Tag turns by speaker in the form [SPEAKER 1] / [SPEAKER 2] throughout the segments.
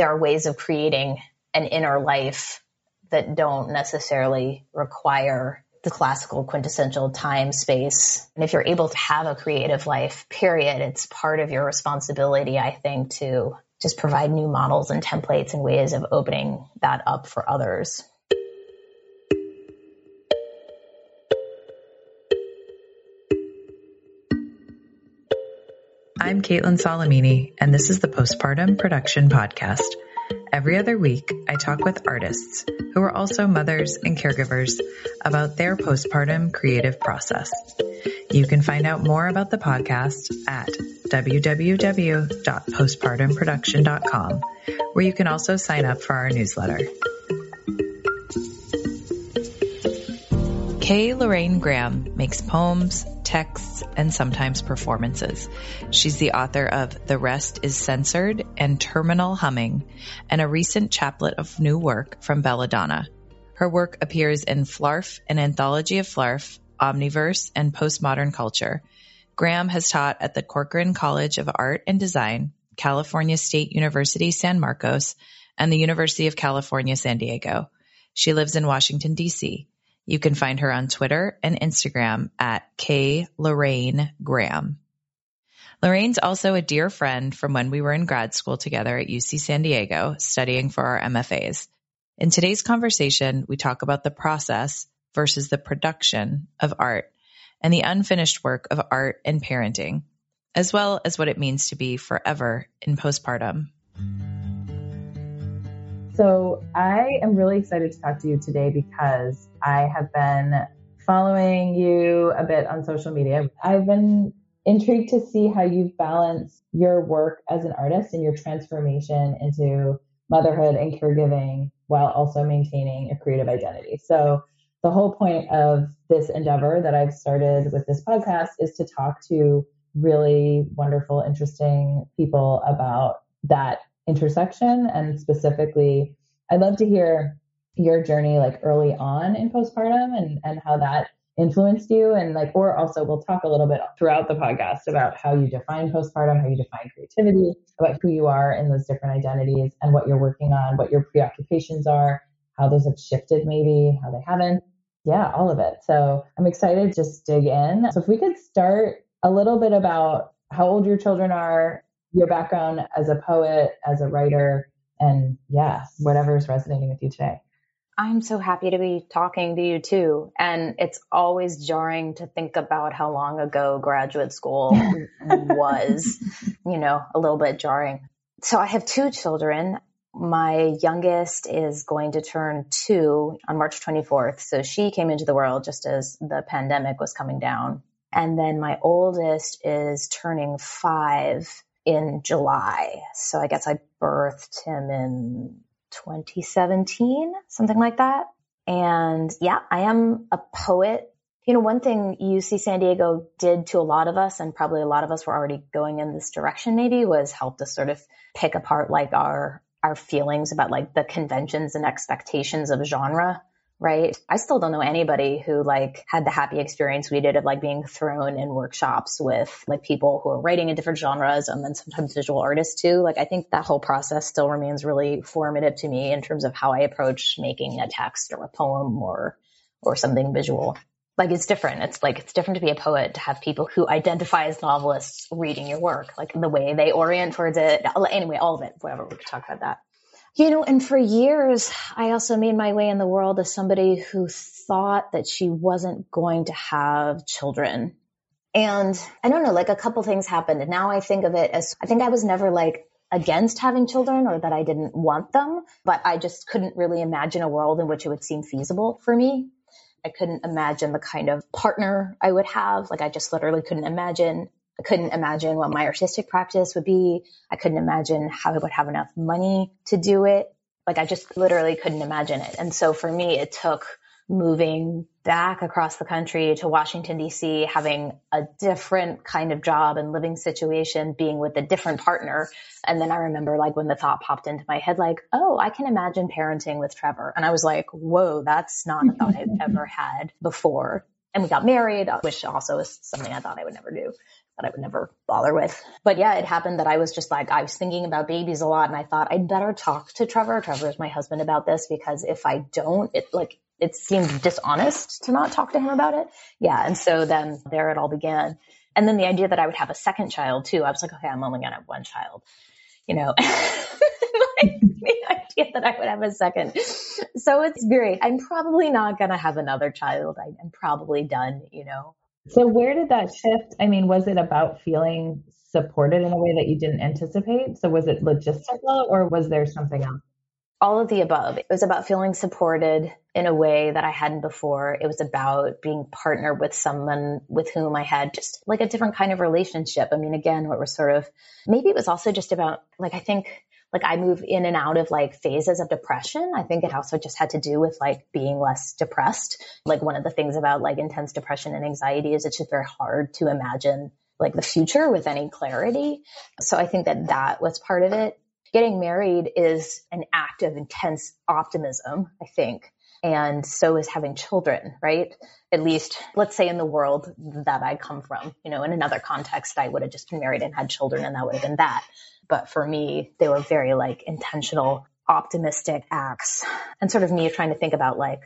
[SPEAKER 1] there are ways of creating an inner life that don't necessarily require the classical quintessential time space. And if you're able to have a creative life, period, it's part of your responsibility, I think, to just provide new models and templates and ways of opening that up for others.
[SPEAKER 2] I'm Kaitlin Salamini, and this is the Postpartum Production Podcast. Every other week, I talk with artists who are also mothers and caregivers about their postpartum creative process. You can find out more about the podcast at www.postpartumproduction.com, where you can also sign up for our newsletter. K. Lorraine Graham makes poems, texts, and sometimes performances. She's the author of The Rest is Censored and Terminal Humming, and a recent chaplet of new work from Belladonna. Her work appears in Flarf, an anthology of Flarf, Omniverse, and postmodern culture. Graham has taught at the Corcoran College of Art and Design, California State University San Marcos, and the University of California San Diego. She lives in Washington, D.C. You can find her on Twitter and Instagram at K Lorraine Graham. Lorraine's also a dear friend from when we were in grad school together at UC San Diego studying for our MFAs. In today's conversation, we talk about the process versus the production of art and the unfinished work of art and parenting, as well as what it means to be forever in postpartum.
[SPEAKER 3] So I am really excited to talk to you today because I have been following you a bit on social media. I've been intrigued to see how you've balanced your work as an artist and your transformation into motherhood and caregiving while also maintaining a creative identity. So the whole point of this endeavor that I've started with this podcast is to talk to really wonderful, interesting people about that intersection. And specifically, I'd love to hear your journey like early on in postpartum and, and how that influenced you and like or also we'll talk a little bit throughout the podcast about how you define postpartum how you define creativity about who you are in those different identities and what you're working on what your preoccupations are how those have shifted maybe how they haven't yeah all of it so i'm excited to just dig in so if we could start a little bit about how old your children are your background as a poet, as a writer, and yeah, whatever is resonating with you today.
[SPEAKER 1] I'm so happy to be talking to you too. And it's always jarring to think about how long ago graduate school was, you know, a little bit jarring. So I have two children. My youngest is going to turn two on March 24th. So she came into the world just as the pandemic was coming down. And then my oldest is turning five in July. So I guess I birthed him in 2017, something like that. And yeah, I am a poet. You know, one thing UC San Diego did to a lot of us, and probably a lot of us were already going in this direction maybe, was help us sort of pick apart like our our feelings about like the conventions and expectations of genre right? I still don't know anybody who like had the happy experience we did of like being thrown in workshops with like people who are writing in different genres and then sometimes visual artists too. Like I think that whole process still remains really formative to me in terms of how I approach making a text or a poem or or something visual. Like it's different. It's like it's different to be a poet to have people who identify as novelists reading your work, like the way they orient towards it. Anyway, all of it, whatever, we could talk about that. You know, and for years, I also made my way in the world as somebody who thought that she wasn't going to have children. And I don't know, like a couple things happened. And now I think of it as I think I was never like against having children or that I didn't want them, but I just couldn't really imagine a world in which it would seem feasible for me. I couldn't imagine the kind of partner I would have. Like I just literally couldn't imagine I couldn't imagine what my artistic practice would be. I couldn't imagine how I would have enough money to do it. Like I just literally couldn't imagine it. And so for me, it took moving back across the country to Washington DC, having a different kind of job and living situation, being with a different partner. And then I remember like when the thought popped into my head, like, oh, I can imagine parenting with Trevor. And I was like, whoa, that's not a thought I've ever had before. And we got married, which also is something I thought I would never do that I would never bother with. But yeah, it happened that I was just like, I was thinking about babies a lot and I thought I'd better talk to Trevor. Trevor is my husband about this because if I don't, it like, it seemed dishonest to not talk to him about it. Yeah. And so then there it all began. And then the idea that I would have a second child too, I was like, okay, I'm only going to have one child, you know, the idea that I would have a second. So it's great. I'm probably not going to have another child. I'm probably done, you know.
[SPEAKER 3] So where did that shift? I mean, was it about feeling supported in a way that you didn't anticipate? So was it logistical or was there something else?
[SPEAKER 1] all of the above. It was about feeling supported in a way that I hadn't before. It was about being partnered with someone with whom I had just like a different kind of relationship. I mean, again, what was sort of, maybe it was also just about like, I think like I move in and out of like phases of depression. I think it also just had to do with like being less depressed. Like one of the things about like intense depression and anxiety is it's just very hard to imagine like the future with any clarity. So I think that that was part of it getting married is an act of intense optimism, I think. And so is having children, right? At least, let's say in the world that I come from, you know, in another context, I would have just been married and had children and that would have been that. But for me, they were very like intentional, optimistic acts and sort of me trying to think about like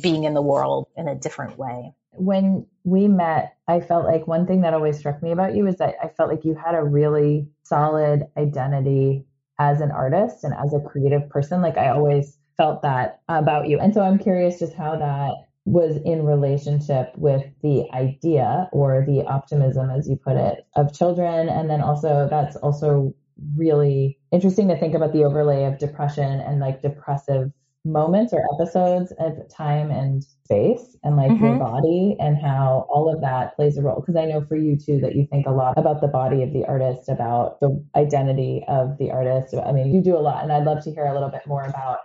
[SPEAKER 1] being in the world in a different way.
[SPEAKER 3] When we met, I felt like one thing that always struck me about you is that I felt like you had a really solid identity as an artist and as a creative person. Like I always felt that about you. And so I'm curious just how that was in relationship with the idea or the optimism, as you put it, of children. And then also, that's also really interesting to think about the overlay of depression and like depressive moments or episodes of time and space and like mm-hmm. your body and how all of that plays a role. Because I know for you too that you think a lot about the body of the artist, about the identity of the artist. I mean, you do a lot, and I'd love to hear a little bit more about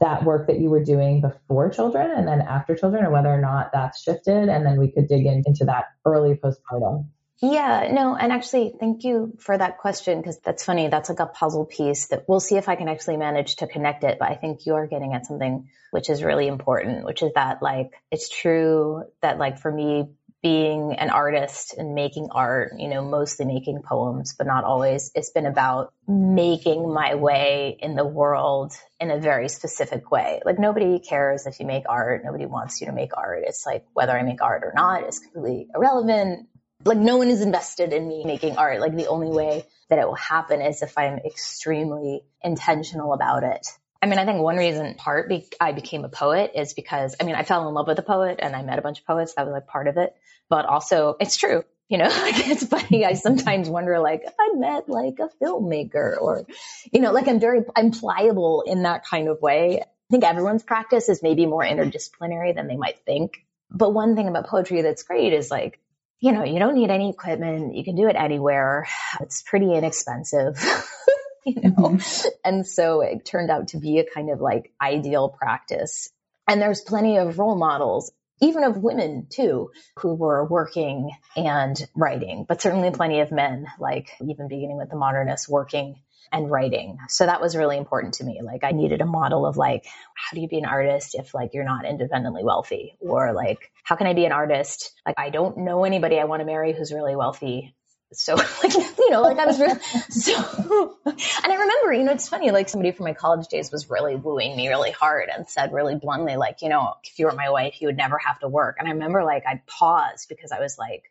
[SPEAKER 3] that work that you were doing before children and then after children, and whether or not that's shifted. And then we could dig in, into that early postpartum.
[SPEAKER 1] Yeah, no, and actually, thank you for that question because that's funny. That's like a puzzle piece that we'll see if I can actually manage to connect it. But I think you're getting at something which is really important, which is that like it's true that like for me, being an artist and making art, you know, mostly making poems, but not always. It's been about making my way in the world in a very specific way. Like nobody cares if you make art. Nobody wants you to make art. It's like whether I make art or not is completely irrelevant like no one is invested in me making art. Like the only way that it will happen is if I'm extremely intentional about it. I mean, I think one reason part be- I became a poet is because, I mean, I fell in love with a poet and I met a bunch of poets. That was like part of it. But also it's true, you know, like it's funny. I sometimes wonder like if I met like a filmmaker or, you know, like I'm very, I'm pliable in that kind of way. I think everyone's practice is maybe more interdisciplinary than they might think. But one thing about poetry that's great is like you know, you don't need any equipment. You can do it anywhere. It's pretty inexpensive. you know, mm-hmm. and so it turned out to be a kind of like ideal practice. And there's plenty of role models, even of women too, who were working and writing, but certainly plenty of men, like even beginning with the modernists working and writing. So that was really important to me. Like I needed a model of like, how do you be an artist if like you're not independently wealthy? Or like, how can I be an artist? Like I don't know anybody I want to marry who's really wealthy. So like, you know, like I was really, so, and I remember, you know, it's funny, like somebody from my college days was really wooing me really hard and said really bluntly, like, you know, if you were my wife, you would never have to work. And I remember like I paused because I was like,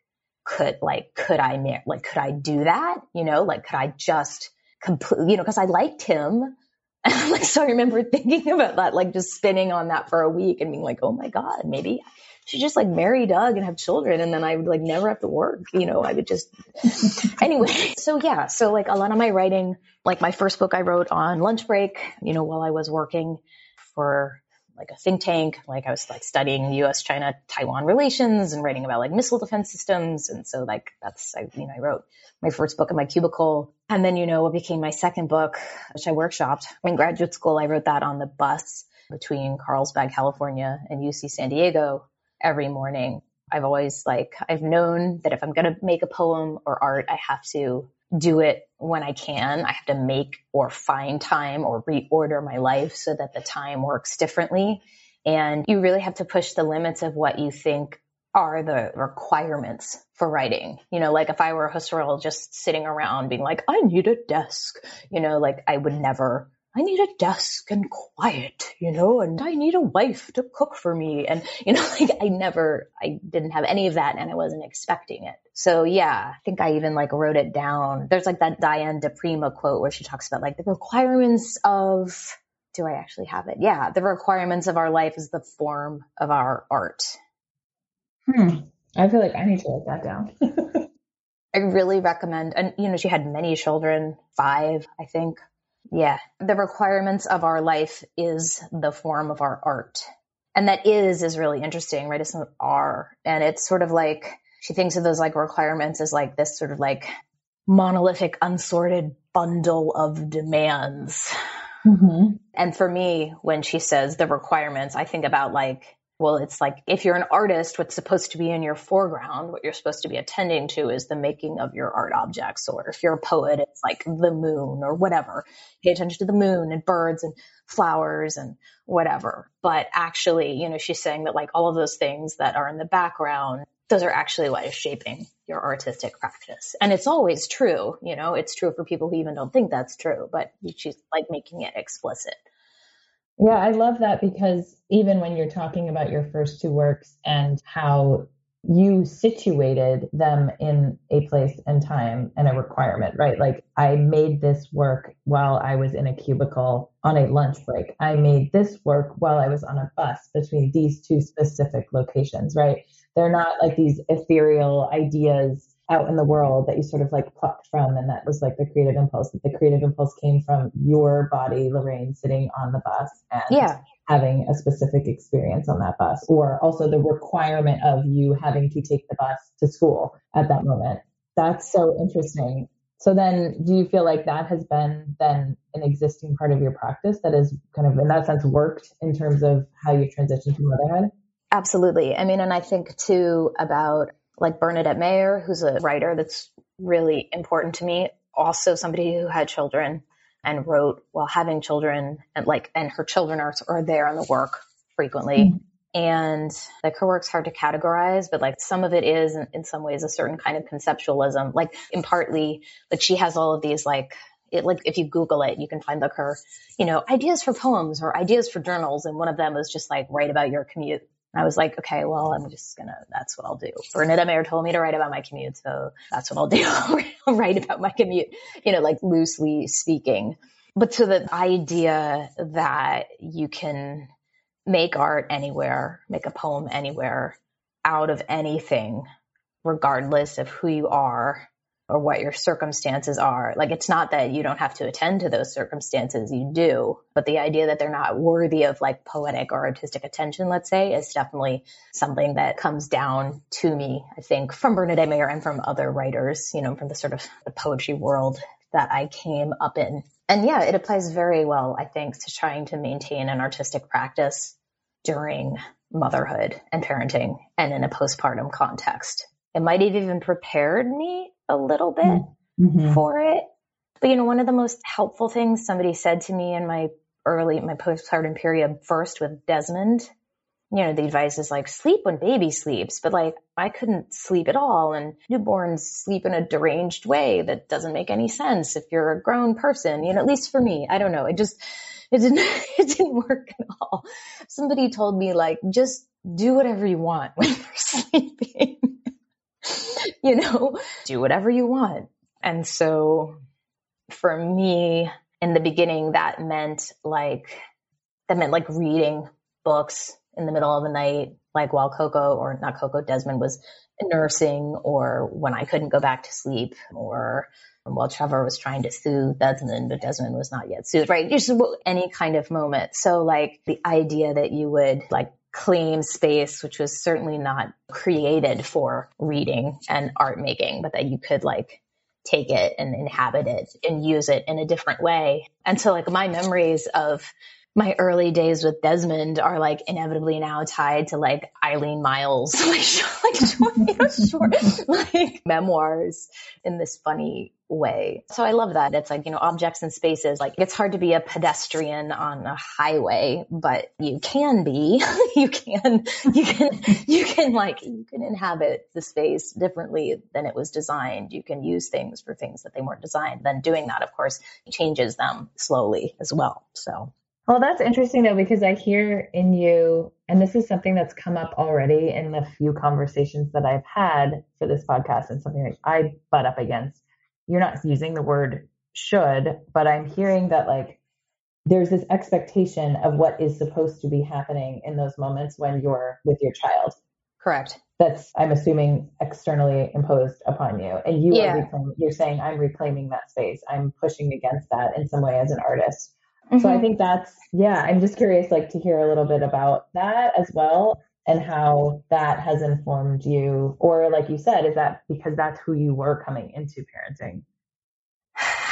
[SPEAKER 1] could like, could I, like, could I do that? You know, like, could I just completely, you know, because I liked him. And like, so I remember thinking about that, like just spinning on that for a week and being like, oh my God, maybe I should just like marry Doug and have children. And then I would like never have to work. You know, I would just, anyway. So yeah. So like a lot of my writing, like my first book I wrote on lunch break, you know, while I was working for like a think tank. Like I was like studying U.S. China Taiwan relations and writing about like missile defense systems. And so like that's I you know I wrote my first book in my cubicle, and then you know what became my second book, which I workshopped in graduate school. I wrote that on the bus between Carlsbad, California, and UC San Diego every morning. I've always like I've known that if I'm going to make a poem or art, I have to do it when I can. I have to make or find time or reorder my life so that the time works differently. And you really have to push the limits of what you think are the requirements for writing. You know, like if I were a Husserl just sitting around being like, I need a desk, you know, like I would never I need a desk and quiet, you know, and I need a wife to cook for me. And, you know, like I never, I didn't have any of that and I wasn't expecting it. So yeah, I think I even like wrote it down. There's like that Diane di Prima quote where she talks about like the requirements of, do I actually have it? Yeah. The requirements of our life is the form of our art.
[SPEAKER 3] Hmm. I feel like I need to write that down.
[SPEAKER 1] I really recommend, and you know, she had many children, five, I think. Yeah. The requirements of our life is the form of our art. And that is is really interesting, right? It's not are. And it's sort of like she thinks of those like requirements as like this sort of like monolithic, unsorted bundle of demands. Mm-hmm. And for me, when she says the requirements, I think about like well, it's like if you're an artist, what's supposed to be in your foreground, what you're supposed to be attending to is the making of your art objects. Or if you're a poet, it's like the moon or whatever. Pay attention to the moon and birds and flowers and whatever. But actually, you know, she's saying that like all of those things that are in the background, those are actually what is shaping your artistic practice. And it's always true, you know, it's true for people who even don't think that's true, but she's like making it explicit.
[SPEAKER 3] Yeah, I love that because even when you're talking about your first two works and how you situated them in a place and time and a requirement, right? Like I made this work while I was in a cubicle on a lunch break. I made this work while I was on a bus between these two specific locations, right? They're not like these ethereal ideas out in the world that you sort of like plucked from and that was like the creative impulse that the creative impulse came from your body lorraine sitting on the bus and yeah. having a specific experience on that bus or also the requirement of you having to take the bus to school at that moment. That's so interesting. So then do you feel like that has been then an existing part of your practice that has kind of in that sense worked in terms of how you transitioned to motherhood?
[SPEAKER 1] Absolutely. I mean and i think too about like Bernadette Mayer, who's a writer that's really important to me. Also somebody who had children and wrote while having children and like, and her children are, are there in the work frequently. Mm-hmm. And like her work's hard to categorize, but like some of it is in, in some ways a certain kind of conceptualism. Like in partly, like she has all of these like it, like if you Google it, you can find like her, you know, ideas for poems or ideas for journals. And one of them was just like write about your commute. I was like, okay, well, I'm just gonna, that's what I'll do. Bernadette Mayer told me to write about my commute. So that's what I'll do. I'll write about my commute, you know, like loosely speaking. But so the idea that you can make art anywhere, make a poem anywhere out of anything, regardless of who you are or what your circumstances are. Like it's not that you don't have to attend to those circumstances, you do, but the idea that they're not worthy of like poetic or artistic attention, let's say, is definitely something that comes down to me, I think, from Bernadette Mayer and from other writers, you know, from the sort of the poetry world that I came up in. And yeah, it applies very well, I think, to trying to maintain an artistic practice during motherhood and parenting and in a postpartum context. It might have even prepared me a little bit mm-hmm. for it. But you know, one of the most helpful things somebody said to me in my early, my postpartum period first with Desmond, you know, the advice is like sleep when baby sleeps, but like I couldn't sleep at all. And newborns sleep in a deranged way that doesn't make any sense if you're a grown person, you know, at least for me, I don't know. It just, it didn't, it didn't work at all. Somebody told me like, just do whatever you want when you're sleeping. you know, do whatever you want. And so for me in the beginning, that meant like, that meant like reading books in the middle of the night, like while Coco or not Coco, Desmond was nursing or when I couldn't go back to sleep or while Trevor was trying to soothe Desmond, but Desmond was not yet soothed, right? Just any kind of moment. So like the idea that you would like claim space, which was certainly not created for reading and art making, but that you could like take it and inhabit it and use it in a different way. And so like my memories of my early days with Desmond are like inevitably now tied to like Eileen Myles, like short, you know, short like memoirs in this funny way. So I love that. It's like, you know, objects and spaces. Like it's hard to be a pedestrian on a highway, but you can be. you can, you can, you can like, you can inhabit the space differently than it was designed. You can use things for things that they weren't designed. Then doing that, of course, changes them slowly as well. So.
[SPEAKER 3] Well, that's interesting though, because I hear in you, and this is something that's come up already in the few conversations that I've had for this podcast and something that I butt up against. You're not using the word should, but I'm hearing that like there's this expectation of what is supposed to be happening in those moments when you're with your child.
[SPEAKER 1] Correct.
[SPEAKER 3] That's I'm assuming externally imposed upon you, and you yeah. are reclaiming, you're saying I'm reclaiming that space. I'm pushing against that in some way as an artist. Mm-hmm. So I mm-hmm. think that's, yeah, I'm just curious, like, to hear a little bit about that as well and how that has informed you. Or, like you said, is that because that's who you were coming into parenting?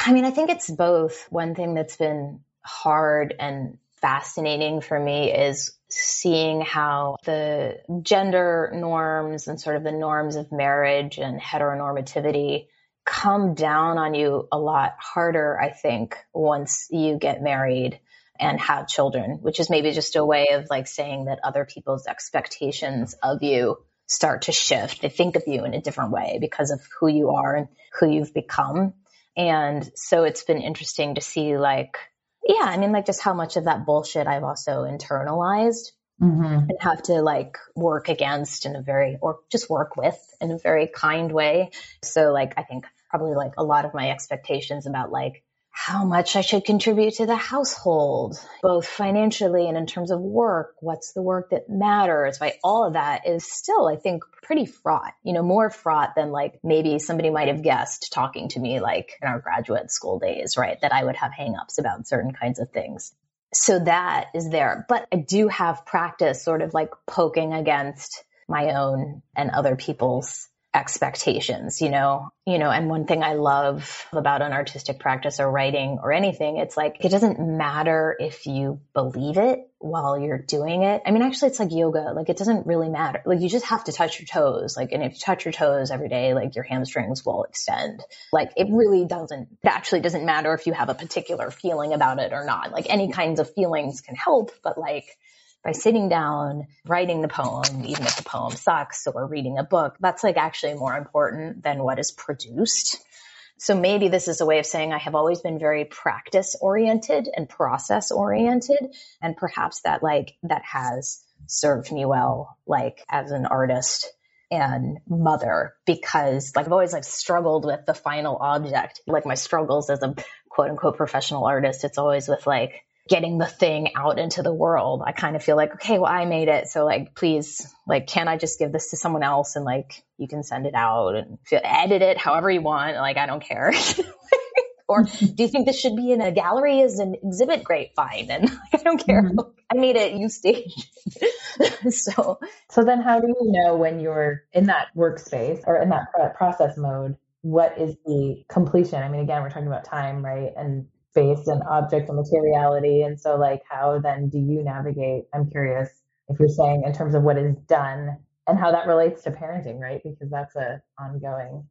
[SPEAKER 1] I mean, I think it's both. One thing that's been hard and fascinating for me is seeing how the gender norms and sort of the norms of marriage and heteronormativity come down on you a lot harder, I think, once you get married and have children, which is maybe just a way of like saying that other people's expectations of you start to shift. They think of you in a different way because of who you are and who you've become. And so it's been interesting to see like, yeah, I mean, like just how much of that bullshit I've also internalized mm-hmm. and have to like work against in a very, or just work with in a very kind way. So like, I think probably like a lot of my expectations about like how much I should contribute to the household, both financially and in terms of work. What's the work that matters? Right. All of that is still, I think, pretty fraught, you know, more fraught than like maybe somebody might have guessed talking to me like in our graduate school days, right? That I would have hangups about certain kinds of things so that is there. But I do have practice sort of like poking against my own and other people's expectations, you know, you know, and one thing I love about an artistic practice or writing or anything, it's like, it doesn't matter if you believe it while you're doing it. I mean, actually it's like yoga. Like it doesn't really matter. Like you just have to touch your toes. Like, and if you touch your toes every day, like your hamstrings will extend. Like it really doesn't, it actually doesn't matter if you have a particular feeling about it or not. Like any kinds of feelings can help, but like, by sitting down, writing the poem, even if the poem sucks, or reading a book, that's like actually more important than what is produced. So maybe this is a way of saying I have always been very practice oriented and process oriented. And perhaps that like, that has served me well, like as an artist and mother, because like I've always like struggled with the final object, like my struggles as a quote unquote professional artist. It's always with like, getting the thing out into the world. I kind of feel like, okay, well, I made it. So like, please, like, can I just give this to someone else and like, you can send it out and edit it however you want. Like, I don't care. or do you think this should be in a gallery as an exhibit? Great, fine. And I don't care. Mm-hmm. I made it. You stage. so,
[SPEAKER 3] so then how do you know when you're in that workspace or in that process mode? What is the completion? I mean, again, we're talking about time, right? And space and object and materiality. And so, like, how then do you navigate? I'm curious if you're saying in terms of what is done and how that relates to parenting, right? Because that's a ongoing.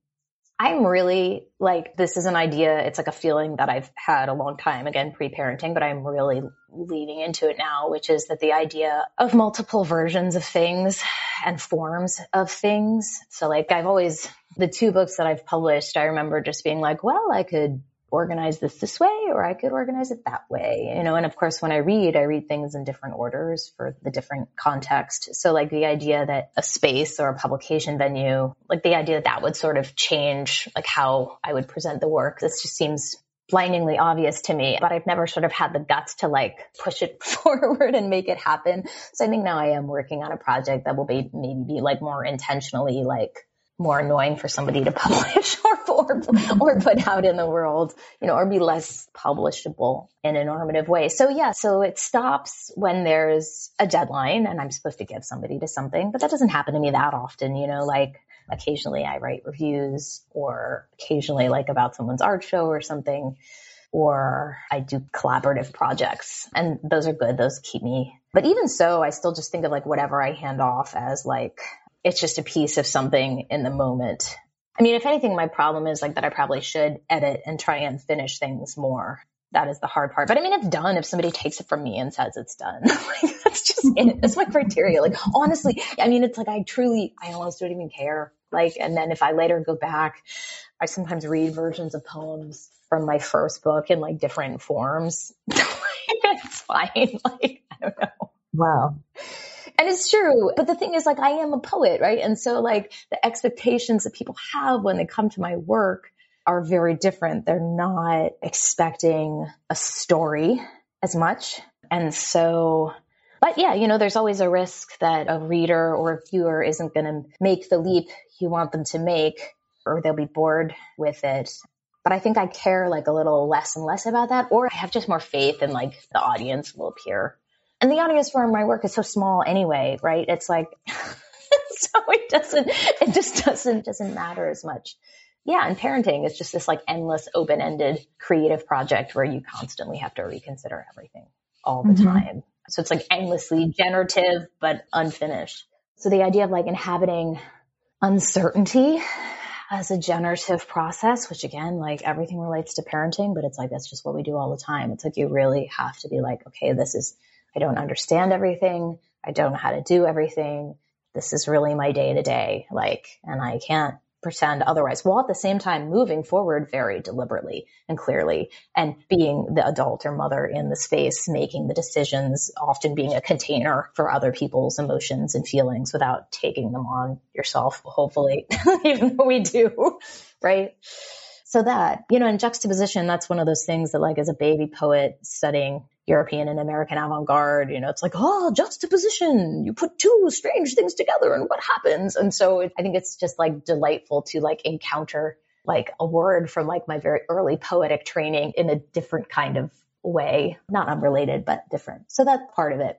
[SPEAKER 1] I'm really like, this is an idea. It's like a feeling that I've had a long time, again, pre parenting, but I'm really leaning into it now, which is that the idea of multiple versions of things and forms of things. So, like, I've always, the two books that I've published, I remember just being like, well, I could organize this this way or I could organize it that way, you know, and of course when I read, I read things in different orders for the different context. So like the idea that a space or a publication venue, like the idea that that would sort of change like how I would present the work, this just seems blindingly obvious to me, but I've never sort of had the guts to like push it forward and make it happen. So I think now I am working on a project that will be maybe be like more intentionally like more annoying for somebody to publish or, or, or put out in the world, you know, or be less publishable in a normative way. So yeah, so it stops when there's a deadline and I'm supposed to give somebody to something, but that doesn't happen to me that often, you know, like occasionally I write reviews or occasionally like about someone's art show or something. or I do collaborative projects and those are good. Those keep me. But even so, I still just think of like whatever I hand off as like, it's just a piece of something in the moment. I mean, if anything, my problem is like that I probably should edit and try and finish things more. That is the hard part. But I mean, it's done if somebody takes it from me and says it's done. like, that's just it. That's my criteria. Like, honestly, I mean, it's like I truly, I almost don't even care. Like, and then if I later go back, I sometimes read versions of poems from my first book in like different forms. it's fine. Like, I don't know.
[SPEAKER 3] Wow.
[SPEAKER 1] And it's true. But the thing is, like, I am a poet, right? And so, like, the expectations that people have when they come to my work are very different. They're not expecting a story as much. And so, but yeah, you know, there's always a risk that a reader or a viewer isn't going to make the leap you want them to make, or they'll be bored with it. But I think I care like a little less and less about that, or I have just more faith in like the audience will appear. And the audience for my work is so small anyway, right? It's like, so it doesn't, it just doesn't, doesn't matter as much. Yeah. And parenting is just this like endless open ended creative project where you constantly have to reconsider everything all the mm-hmm. time. So it's like endlessly generative, but unfinished. So the idea of like inhabiting uncertainty as a generative process, which again, like everything relates to parenting, but it's like, that's just what we do all the time. It's like, you really have to be like, okay, this is, I don't understand everything. I don't know how to do everything. This is really my day to day. Like, and I can't pretend otherwise while at the same time moving forward very deliberately and clearly and being the adult or mother in the space, making the decisions, often being a container for other people's emotions and feelings without taking them on yourself, hopefully, even though we do, right? So that, you know, in juxtaposition, that's one of those things that like as a baby poet studying European and American avant-garde, you know, it's like, oh, juxtaposition. You put two strange things together and what happens? And so it, I think it's just like delightful to like encounter like a word from like my very early poetic training in a different kind of way, not unrelated, but different. So that's part of it.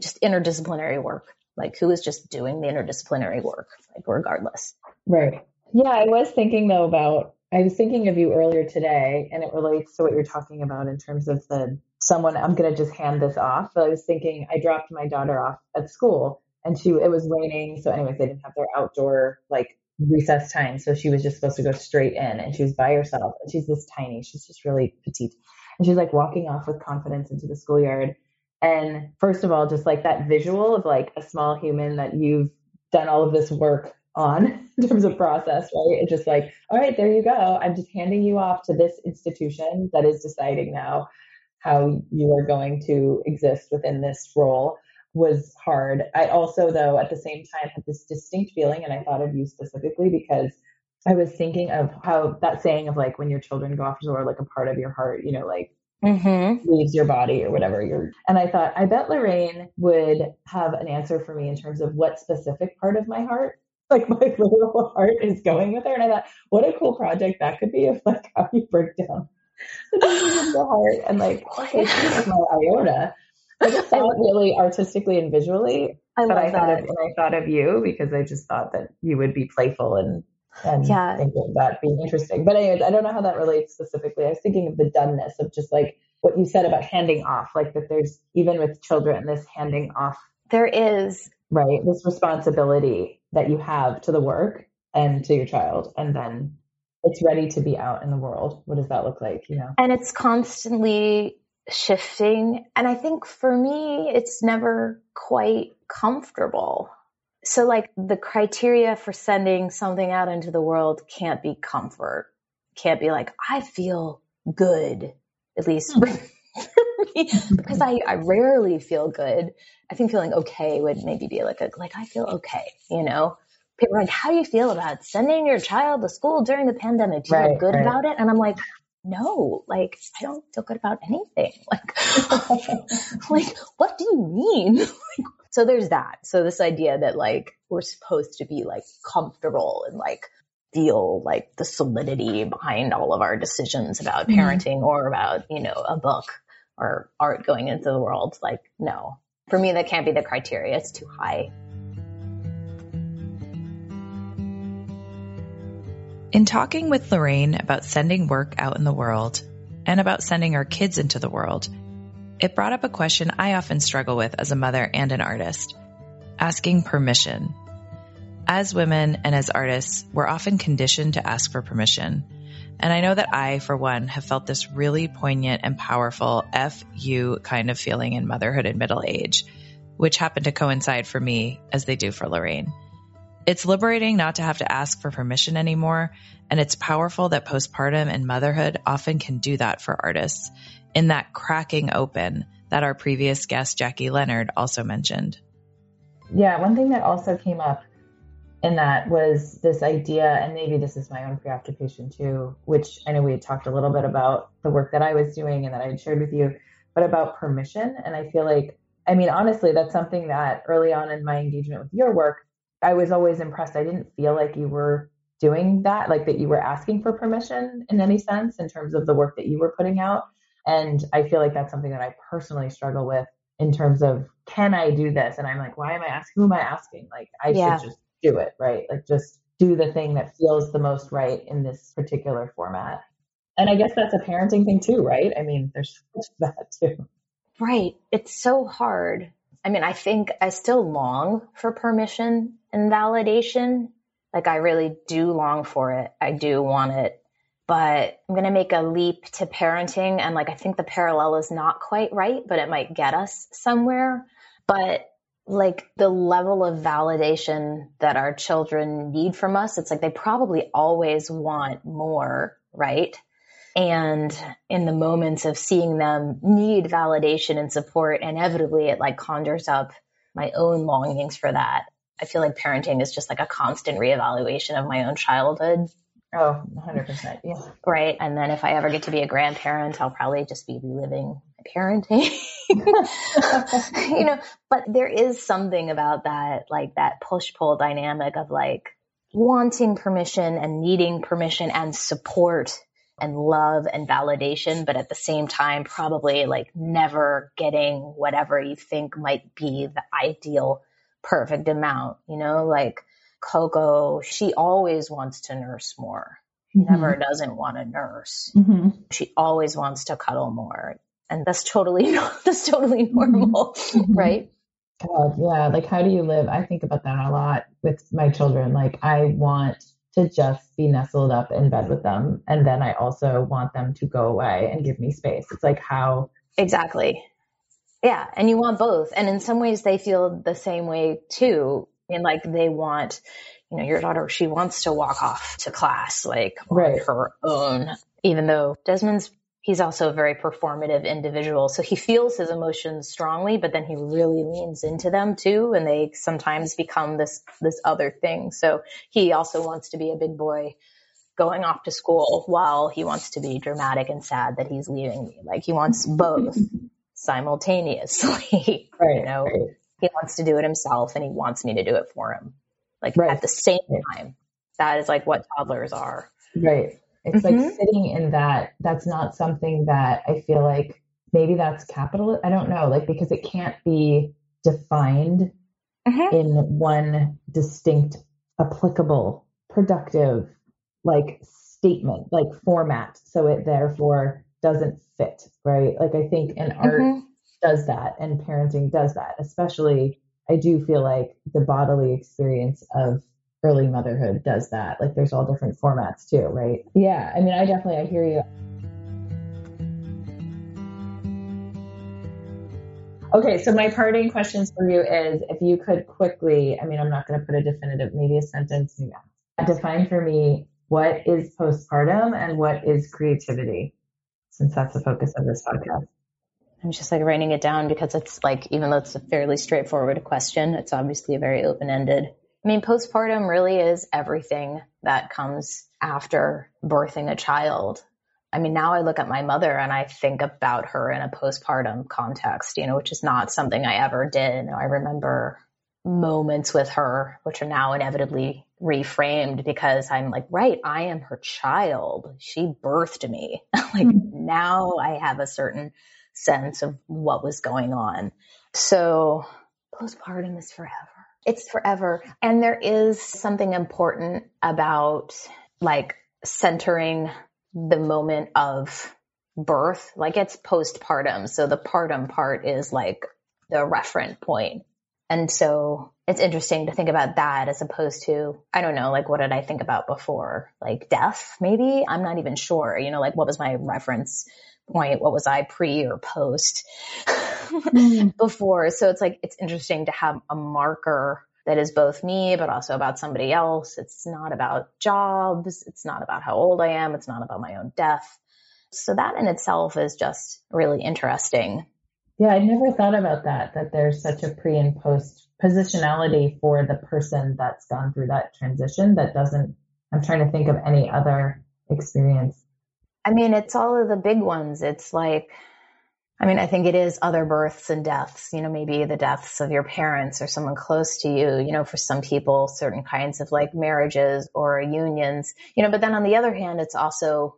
[SPEAKER 1] Just interdisciplinary work. Like who is just doing the interdisciplinary work, like regardless.
[SPEAKER 3] Right. Yeah. I was thinking though about I was thinking of you earlier today, and it relates to what you're talking about in terms of the someone. I'm going to just hand this off. But I was thinking, I dropped my daughter off at school, and she it was raining, so anyways, they didn't have their outdoor like recess time, so she was just supposed to go straight in, and she was by herself, and she's this tiny, she's just really petite, and she's like walking off with confidence into the schoolyard. And first of all, just like that visual of like a small human that you've done all of this work on in terms of process, right? It's just like, all right, there you go. I'm just handing you off to this institution that is deciding now how you are going to exist within this role was hard. I also, though, at the same time had this distinct feeling, and I thought of you specifically because I was thinking of how that saying of like when your children go off to war, like a part of your heart, you know, like mm-hmm. leaves your body or whatever you're. And I thought, I bet Lorraine would have an answer for me in terms of what specific part of my heart like my literal heart is going with her. And I thought, what a cool project that could be of like how you break down the of the heart and like, my aorta. I just thought really artistically and visually. I but I thought that. of and I thought of you because I just thought that you would be playful and and yeah. think of that being interesting. But anyways, I don't know how that relates specifically. I was thinking of the doneness of just like what you said about handing off, like that there's even with children this handing off.
[SPEAKER 1] There is
[SPEAKER 3] right this responsibility that you have to the work and to your child and then it's ready to be out in the world. What does that look like you know?
[SPEAKER 1] And it's constantly shifting. And i think for me it's never quite comfortable. So like the criteria for sending something out into the world can't be comfort can't be like i feel good at least. Hmm. For me because I, I rarely feel good I think feeling okay would maybe be like a, like I feel okay, you know? People are like, how do you feel about sending your child to school during the pandemic? Do you right, feel good right. about it? And I'm like, no, like I don't feel good about anything. Like, like what do you mean? so there's that. So this idea that like we're supposed to be like comfortable and like feel like the solidity behind all of our decisions about mm-hmm. parenting mm-hmm. or about, you know, a book or art going into the world. Like, no, for me, that can't be the criteria. It's too high.
[SPEAKER 2] In talking with Lorraine about sending work out in the world and about sending our kids into the world, it brought up a question I often struggle with as a mother and an artist asking permission. As women and as artists, we're often conditioned to ask for permission. And I know that I, for one, have felt this really poignant and powerful F you kind of feeling in motherhood and middle age, which happened to coincide for me as they do for Lorraine. It's liberating not to have to ask for permission anymore, and it's powerful that postpartum and motherhood often can do that for artists in that cracking open that our previous guest, Jackie Leonard, also mentioned.
[SPEAKER 3] Yeah, one thing that also came up in that was this idea, and maybe this is my own preoccupation too, which I know we had talked a little bit about the work that I was doing and that I had shared with you, but about permission. And I feel like, I mean, honestly, that's something that early on in my engagement with your work, I was always impressed. I didn't feel like you were doing that, like that you were asking for permission in any sense in terms of the work that you were putting out. And I feel like that's something that I personally struggle with in terms of can I do this? And I'm like, why am I asking? Who am I asking? Like, I yeah. should just do it, right? Like, just do the thing that feels the most right in this particular format. And I guess that's a parenting thing too, right? I mean, there's that too.
[SPEAKER 1] Right. It's so hard. I mean, I think I still long for permission and validation. Like, I really do long for it. I do want it but I'm going to make a leap to parenting. And like, I think the parallel is not quite right, but it might get us somewhere. But like the level of validation that our children need from us, it's like they probably always want more, right? And in the moments of seeing them need validation and support, inevitably it like conjures up my own longings for that. I feel like parenting is just like a constant reevaluation of my own childhood
[SPEAKER 3] Oh, 100%. Yeah.
[SPEAKER 1] Right. And then if I ever get to be a grandparent, I'll probably just be reliving parenting. you know, but there is something about that, like that push pull dynamic of like wanting permission and needing permission and support and love and validation, but at the same time, probably like never getting whatever you think might be the ideal perfect amount, you know, like Coco, she always wants to nurse more. She mm-hmm. never doesn't want to nurse. Mm-hmm. She always wants to cuddle more. And that's totally, that's totally mm-hmm. normal, mm-hmm. right?
[SPEAKER 3] God, yeah. Like, how do you live? I think about that a lot with my children. Like, I want to just be nestled up in bed with them. And then I also want them to go away and give me space. It's like how.
[SPEAKER 1] Exactly. Yeah. And you want both. And in some ways, they feel the same way too and like they want, you know, your daughter, she wants to walk off to class like right. on her own, even though Desmond's, he's also a very performative individual. So he feels his emotions strongly, but then he really leans into them too. And they sometimes become this, this other thing. So he also wants to be a big boy going off to school while he wants to be dramatic and sad that he's leaving me. Like he wants both simultaneously, right, you know, right. He wants to do it himself and he wants me to do it for him. Like right. at the same time. That is like what toddlers are.
[SPEAKER 3] Right. It's mm-hmm. like sitting in that. That's not something that I feel like maybe that's capital. I don't know. Like, because it can't be defined mm-hmm. in one distinct, applicable, productive, like statement, like format. So it therefore doesn't fit, right? Like, I think an art, mm-hmm does that and parenting does that. Especially, I do feel like the bodily experience of early motherhood does that. Like there's all different formats too, right? Yeah. I mean, I definitely, I hear you. Okay, so my parting questions for you is if you could quickly, I mean, I'm not going to put a definitive, maybe a sentence, define for me what is postpartum and what is creativity, since that's the focus of this podcast.
[SPEAKER 1] I'm just like writing it down because it's like, even though it's a fairly straightforward question, it's obviously a very open ended. I mean, postpartum really is everything that comes after birthing a child. I mean, now I look at my mother and I think about her in a postpartum context, you know, which is not something I ever did. I remember moments with her, which are now inevitably reframed because I'm like, right, I am her child. She birthed me. like mm-hmm. now I have a certain sense of what was going on. So postpartum is forever. It's forever. And there is something important about like centering the moment of birth, like it's postpartum. So the partum part is like the referent point. And so it's interesting to think about that as opposed to, I don't know, like what did I think about before? Like death, maybe? I'm not even sure. You know, like what was my reference point? What was I pre or post mm. before? So it's like, it's interesting to have a marker that is both me, but also about somebody else. It's not about jobs. It's not about how old I am. It's not about my own death. So that in itself is just really interesting.
[SPEAKER 3] Yeah, I never thought about that, that there's such a pre and post positionality for the person that's gone through that transition that doesn't, I'm trying to think of any other experience.
[SPEAKER 1] I mean, it's all of the big ones. It's like, I mean, I think it is other births and deaths, you know, maybe the deaths of your parents or someone close to you, you know, for some people, certain kinds of like marriages or unions, you know, but then on the other hand, it's also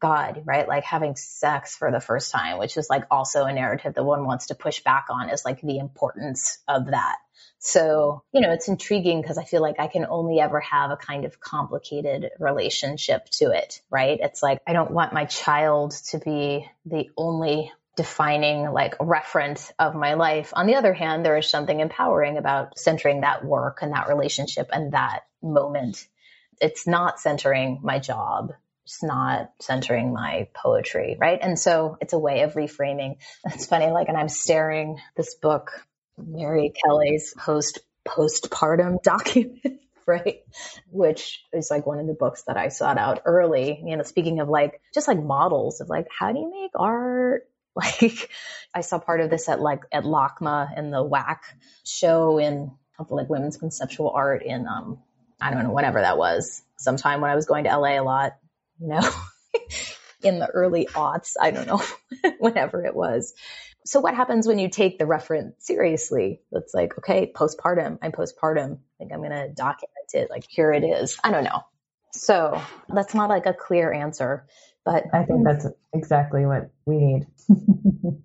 [SPEAKER 1] God, right? Like having sex for the first time, which is like also a narrative that one wants to push back on is like the importance of that. So, you know, it's intriguing because I feel like I can only ever have a kind of complicated relationship to it, right? It's like I don't want my child to be the only defining like reference of my life. On the other hand, there is something empowering about centering that work and that relationship and that moment. It's not centering my job. It's not centering my poetry, right? And so it's a way of reframing. It's funny, like, and I'm staring this book, Mary Kelly's post postpartum document right? Which is like one of the books that I sought out early. You know, speaking of like just like models of like how do you make art? Like I saw part of this at like at LACMA and the WACK show in like women's conceptual art in um I don't know whatever that was sometime when I was going to LA a lot, you know, in the early aughts. I don't know, whenever it was. So what happens when you take the reference seriously? It's like, okay, postpartum. I'm postpartum. I think I'm going to document it. Like here it is. I don't know. So that's not like a clear answer, but
[SPEAKER 3] I think that's exactly what we need.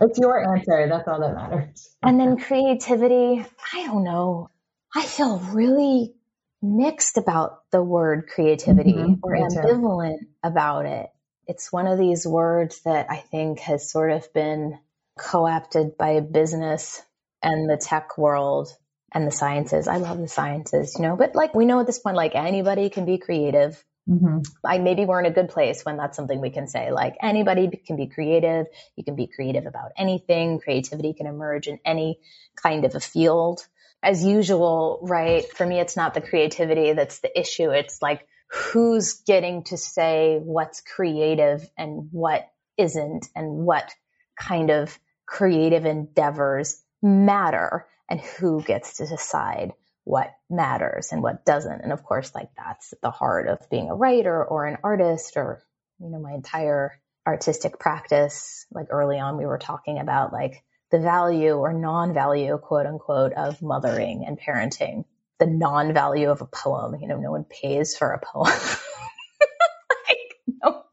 [SPEAKER 3] it's your answer. That's all that matters.
[SPEAKER 1] And then creativity, I don't know. I feel really mixed about the word creativity mm-hmm. or ambivalent about it. It's one of these words that I think has sort of been co-opted by business and the tech world and the sciences. I love the sciences, you know, but like we know at this point, like anybody can be creative. Mm-hmm. I maybe we're in a good place when that's something we can say. Like anybody can be creative. You can be creative about anything. Creativity can emerge in any kind of a field. As usual, right? For me, it's not the creativity that's the issue. It's like who's getting to say what's creative and what isn't and what kind of creative endeavors matter and who gets to decide what matters and what doesn't. And of course, like that's the heart of being a writer or an artist or, you know, my entire artistic practice. Like early on, we were talking about like the value or non value, quote unquote, of mothering and parenting, the non value of a poem. You know, no one pays for a poem.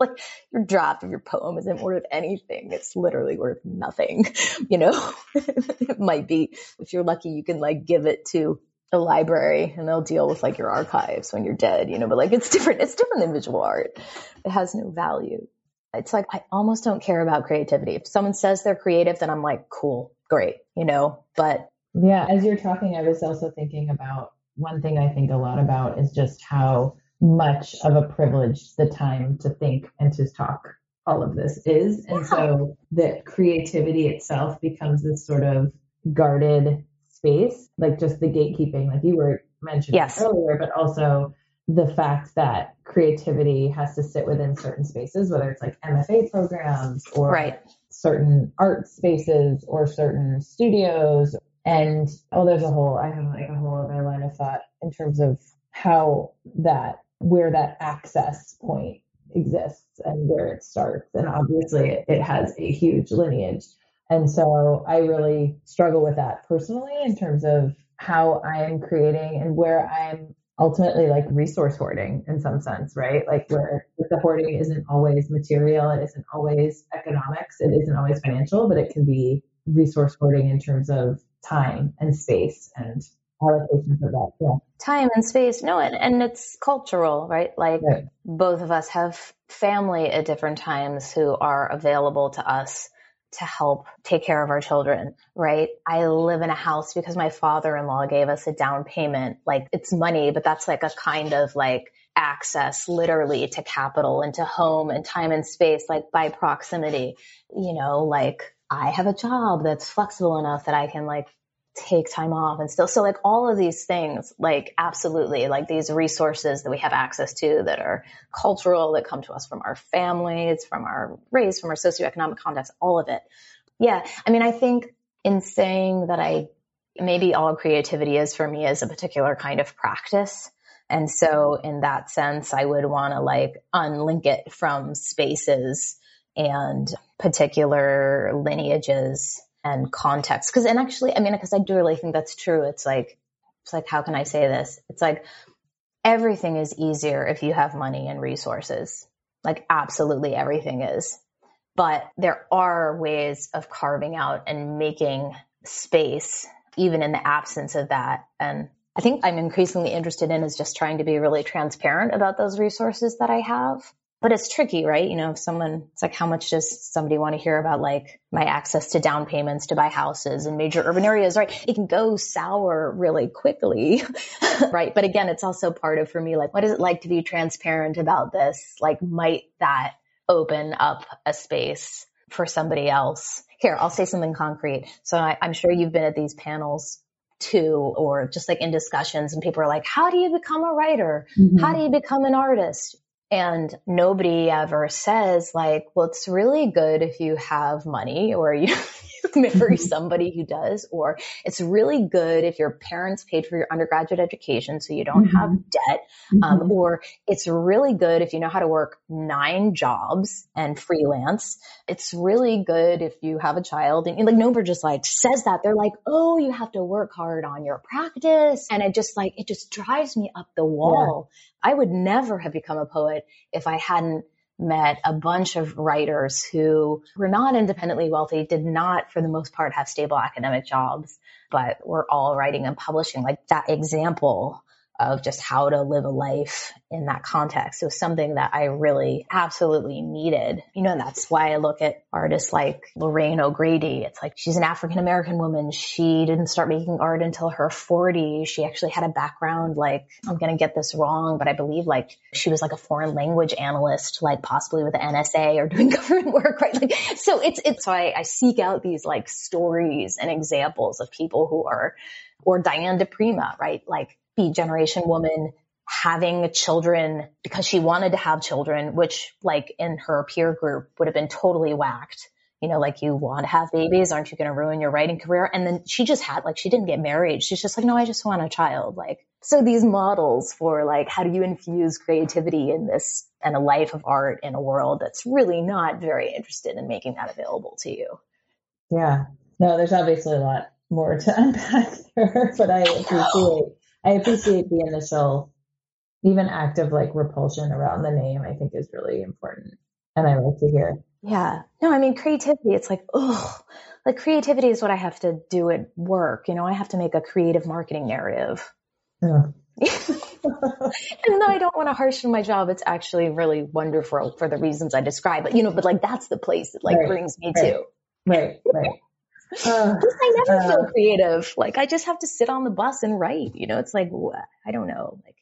[SPEAKER 1] like, your draft of your poem isn't worth anything. It's literally worth nothing. You know, it might be if you're lucky, you can like give it to a library and they'll deal with like your archives when you're dead, you know, but like it's different. It's different than visual art. It has no value. It's like, I almost don't care about creativity. If someone says they're creative, then I'm like, cool, great, you know, but.
[SPEAKER 3] Yeah. As you're talking, I was also thinking about one thing I think a lot about is just how much of a privilege the time to think and to talk all of this is. And so that creativity itself becomes this sort of guarded space, like just the gatekeeping, like you were mentioning yes. earlier, but also the fact that creativity has to sit within certain spaces, whether it's like MFA programs or
[SPEAKER 1] right.
[SPEAKER 3] certain art spaces or certain studios. And oh, there's a whole, I have like a whole other line of thought in terms of how that, where that access point exists and where it starts. And obviously it, has a huge lineage. And so I really struggle with that personally in terms of how I'm creating and where I'm ultimately like resource hoarding in some sense, right? Like where the hoarding isn't always material, it isn't always economics, it isn't always financial, but it can be resource hoarding in terms of time and space and allocations of that. Yeah.
[SPEAKER 1] Time and space. No, and, and it's cultural, right? Like right. both of us have family at different times who are available to us to help take care of our children, right? I live in a house because my father-in-law gave us a down payment. Like it's money, but that's like a kind of like access literally to capital and to home and time and space, like by proximity. You know, like I have a job that's flexible enough that I can like take time off and still so like all of these things like absolutely like these resources that we have access to that are cultural that come to us from our families from our race from our socioeconomic context all of it. Yeah i mean i think in saying that i maybe all creativity is for me is a particular kind of practice. And so in that sense i would want to like unlink it from spaces and particular lineages and context. Cause, and actually, I mean, cause I do really think that's true. It's like, it's like, how can I say this? It's like everything is easier if you have money and resources. Like absolutely everything is. But there are ways of carving out and making space even in the absence of that. And I think I'm increasingly interested in is just trying to be really transparent about those resources that I have but it's tricky, right? You know, if someone, it's like, how much does somebody want to hear about like my access to down payments to buy houses in major urban areas, right? It can go sour really quickly, right? But again, it's also part of for me, like, what is it like to be transparent about this? Like, might that open up a space for somebody else? Here, I'll say something concrete. So I, I'm sure you've been at these panels too, or just like in discussions and people are like, how do you become a writer? Mm-hmm. How do you become an artist? And nobody ever says like, well, it's really good if you have money or you, marry somebody who does, or it's really good if your parents paid for your undergraduate education so you don't mm-hmm. have debt, um, mm-hmm. or it's really good if you know how to work nine jobs and freelance. It's really good if you have a child and, and like nobody just like says that. They're like, oh, you have to work hard on your practice. And it just like, it just drives me up the wall. Yeah. I would never have become a poet if I hadn't met a bunch of writers who were not independently wealthy, did not, for the most part, have stable academic jobs, but were all writing and publishing. Like that example of just how to live a life in that context. Was something that I really absolutely needed. You know, and that's why I look at artists like Lorraine O'Grady. It's like she's an African American woman. She didn't start making art until her 40s. She actually had a background like, I'm going to get this wrong, but I believe like she was like a foreign language analyst, like possibly with the NSA or doing government work, right? Like, so it's, it's, so I, I seek out these like stories and examples of people who are, or Diane di Prima, right? Like Beat Generation woman having children because she wanted to have children, which like in her peer group would have been totally whacked. You know, like you want to have babies, aren't you going to ruin your writing career? And then she just had like, she didn't get married. She's just like, no, I just want a child. Like, so these models for like, how do you infuse creativity in this and a life of art in a world that's really not very interested in making that available to you?
[SPEAKER 3] Yeah. No, there's obviously a lot more to unpack there, but I appreciate I appreciate the initial, even act of like repulsion around the name, I think is really important. And I like to hear.
[SPEAKER 1] Yeah. No, I mean, creativity, it's like, oh, like creativity is what I have to do at work. You know, I have to make a creative marketing narrative. Yeah. and though I don't want to harshen my job. It's actually really wonderful for the reasons I describe. But you know, but like that's the place it like right. brings me
[SPEAKER 3] right.
[SPEAKER 1] to.
[SPEAKER 3] Right, right.
[SPEAKER 1] Uh, I never uh, feel creative. Like I just have to sit on the bus and write. You know, it's like I don't know. Like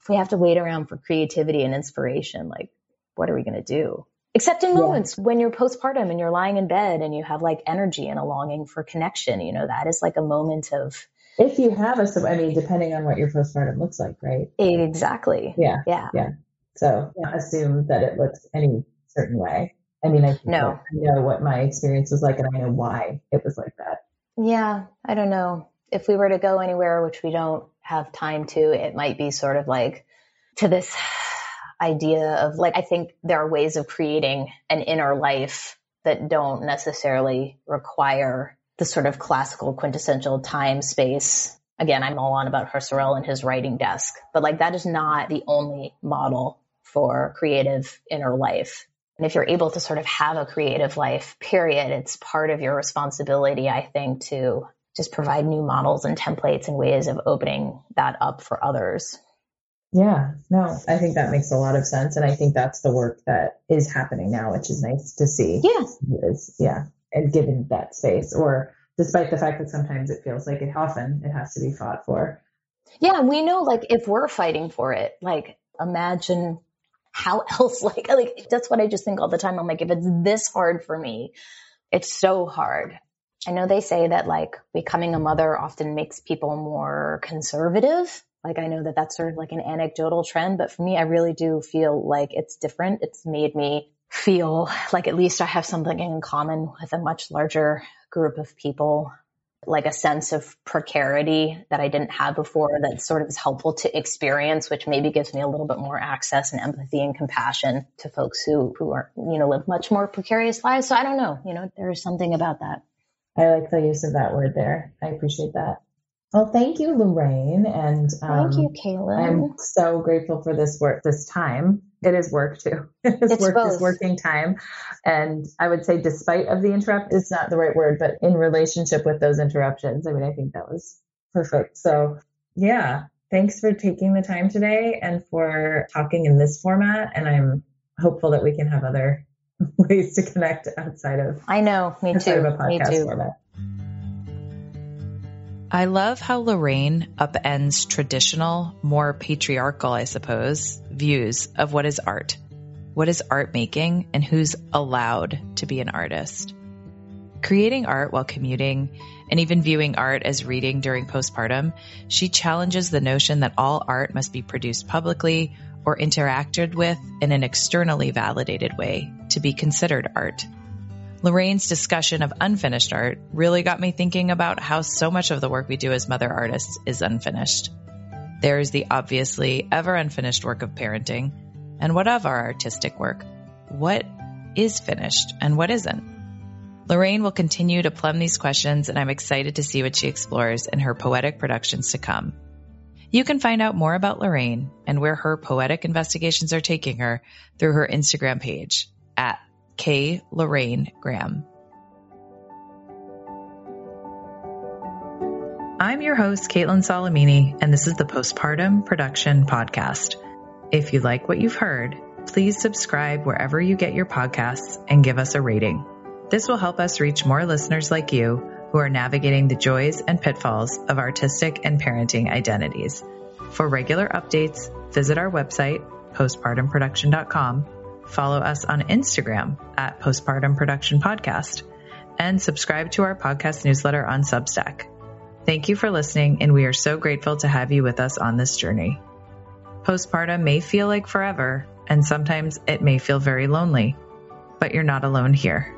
[SPEAKER 1] if we have to wait around for creativity and inspiration, like what are we going to do? Except in moments yeah. when you're postpartum and you're lying in bed and you have like energy and a longing for connection. You know, that is like a moment of.
[SPEAKER 3] If you have a, I mean, depending on what your postpartum looks like, right?
[SPEAKER 1] Exactly.
[SPEAKER 3] Yeah.
[SPEAKER 1] Yeah.
[SPEAKER 3] Yeah. So assume that it looks any certain way. I mean, I
[SPEAKER 1] no.
[SPEAKER 3] Know what my experience was like and I know why it was like that.
[SPEAKER 1] Yeah, I don't know. If we were to go anywhere, which we don't have time to, it might be sort of like to this idea of like, I think there are ways of creating an inner life that don't necessarily require the sort of classical quintessential time space. Again, I'm all on about Husserl and his writing desk, but like that is not the only model for creative inner life. And if you're able to sort of have a creative life, period, it's part of your responsibility, I think, to just provide new models and templates and ways of opening that up for others.
[SPEAKER 4] Yeah, no, I think that makes a lot of sense. And I think that's the work that is happening now, which is nice to see.
[SPEAKER 1] Yeah.
[SPEAKER 4] Is, yeah. And given that space, or despite the fact that sometimes it feels like it often it has to be fought for.
[SPEAKER 1] Yeah, we know like if we're fighting for it, like imagine how else like like that's what I just think all the time. I'm like, if it's this hard for me, it's so hard. I know they say that like becoming a mother often makes people more conservative. Like I know that that's sort of like an anecdotal trend, but for me, I really do feel like it's different. It's made me feel like at least I have something in common with a much larger group of people, like a sense of precarity that I didn't have before that sort of is helpful to experience, which maybe gives me a little bit more access and empathy and compassion to folks who, who are, you know, live much more precarious lives. So I don't know, you know, there's something about that.
[SPEAKER 4] I like the use of that word there. I appreciate that. Well, thank you, Lorraine. And
[SPEAKER 1] um, thank you, Kayla.
[SPEAKER 4] I'm so grateful for this work, this time. It is work too. It's, it's work, both. working time. And I would say, despite of the interrupt, it's not the right word, but in relationship with those interruptions. I mean, I think that was perfect. So yeah, thanks for taking the time today and for talking in this format. And I'm hopeful that we can have other ways to connect outside of.
[SPEAKER 1] I know, me too. me too. Format.
[SPEAKER 3] I love how Lorraine upends traditional, more patriarchal, I suppose, views of what is art, what is art making, and who's allowed to be an artist. Creating art while commuting and even viewing art as reading during postpartum, she challenges the notion that all art must be produced publicly or interacted with in an externally validated way to be considered art. Lorraine's discussion of unfinished art really got me thinking about how so much of the work we do as mother artists is unfinished. There is the obviously ever unfinished work of parenting, and what of our artistic work? What is finished and what isn't? Lorraine will continue to plumb these questions, and I'm excited to see what she explores in her poetic productions to come. You can find out more about Lorraine and where her poetic investigations are taking her through her Instagram page at K. Lorraine Graham. I'm your host, Kaitlin Salamini, and this is the Postpartum Production Podcast. If you like what you've heard, please subscribe wherever you get your podcasts and give us a rating. This will help us reach more listeners like you who are navigating the joys and pitfalls of artistic and parenting identities. For regular updates, visit our website, postpartumproduction.com follow us on Instagram at Postpartum Production Podcast, and subscribe to our podcast newsletter on Substack. Thank you for listening, and we are so grateful to have you with us on this journey. Postpartum may feel like forever, and sometimes it may feel very lonely, but you're not alone here.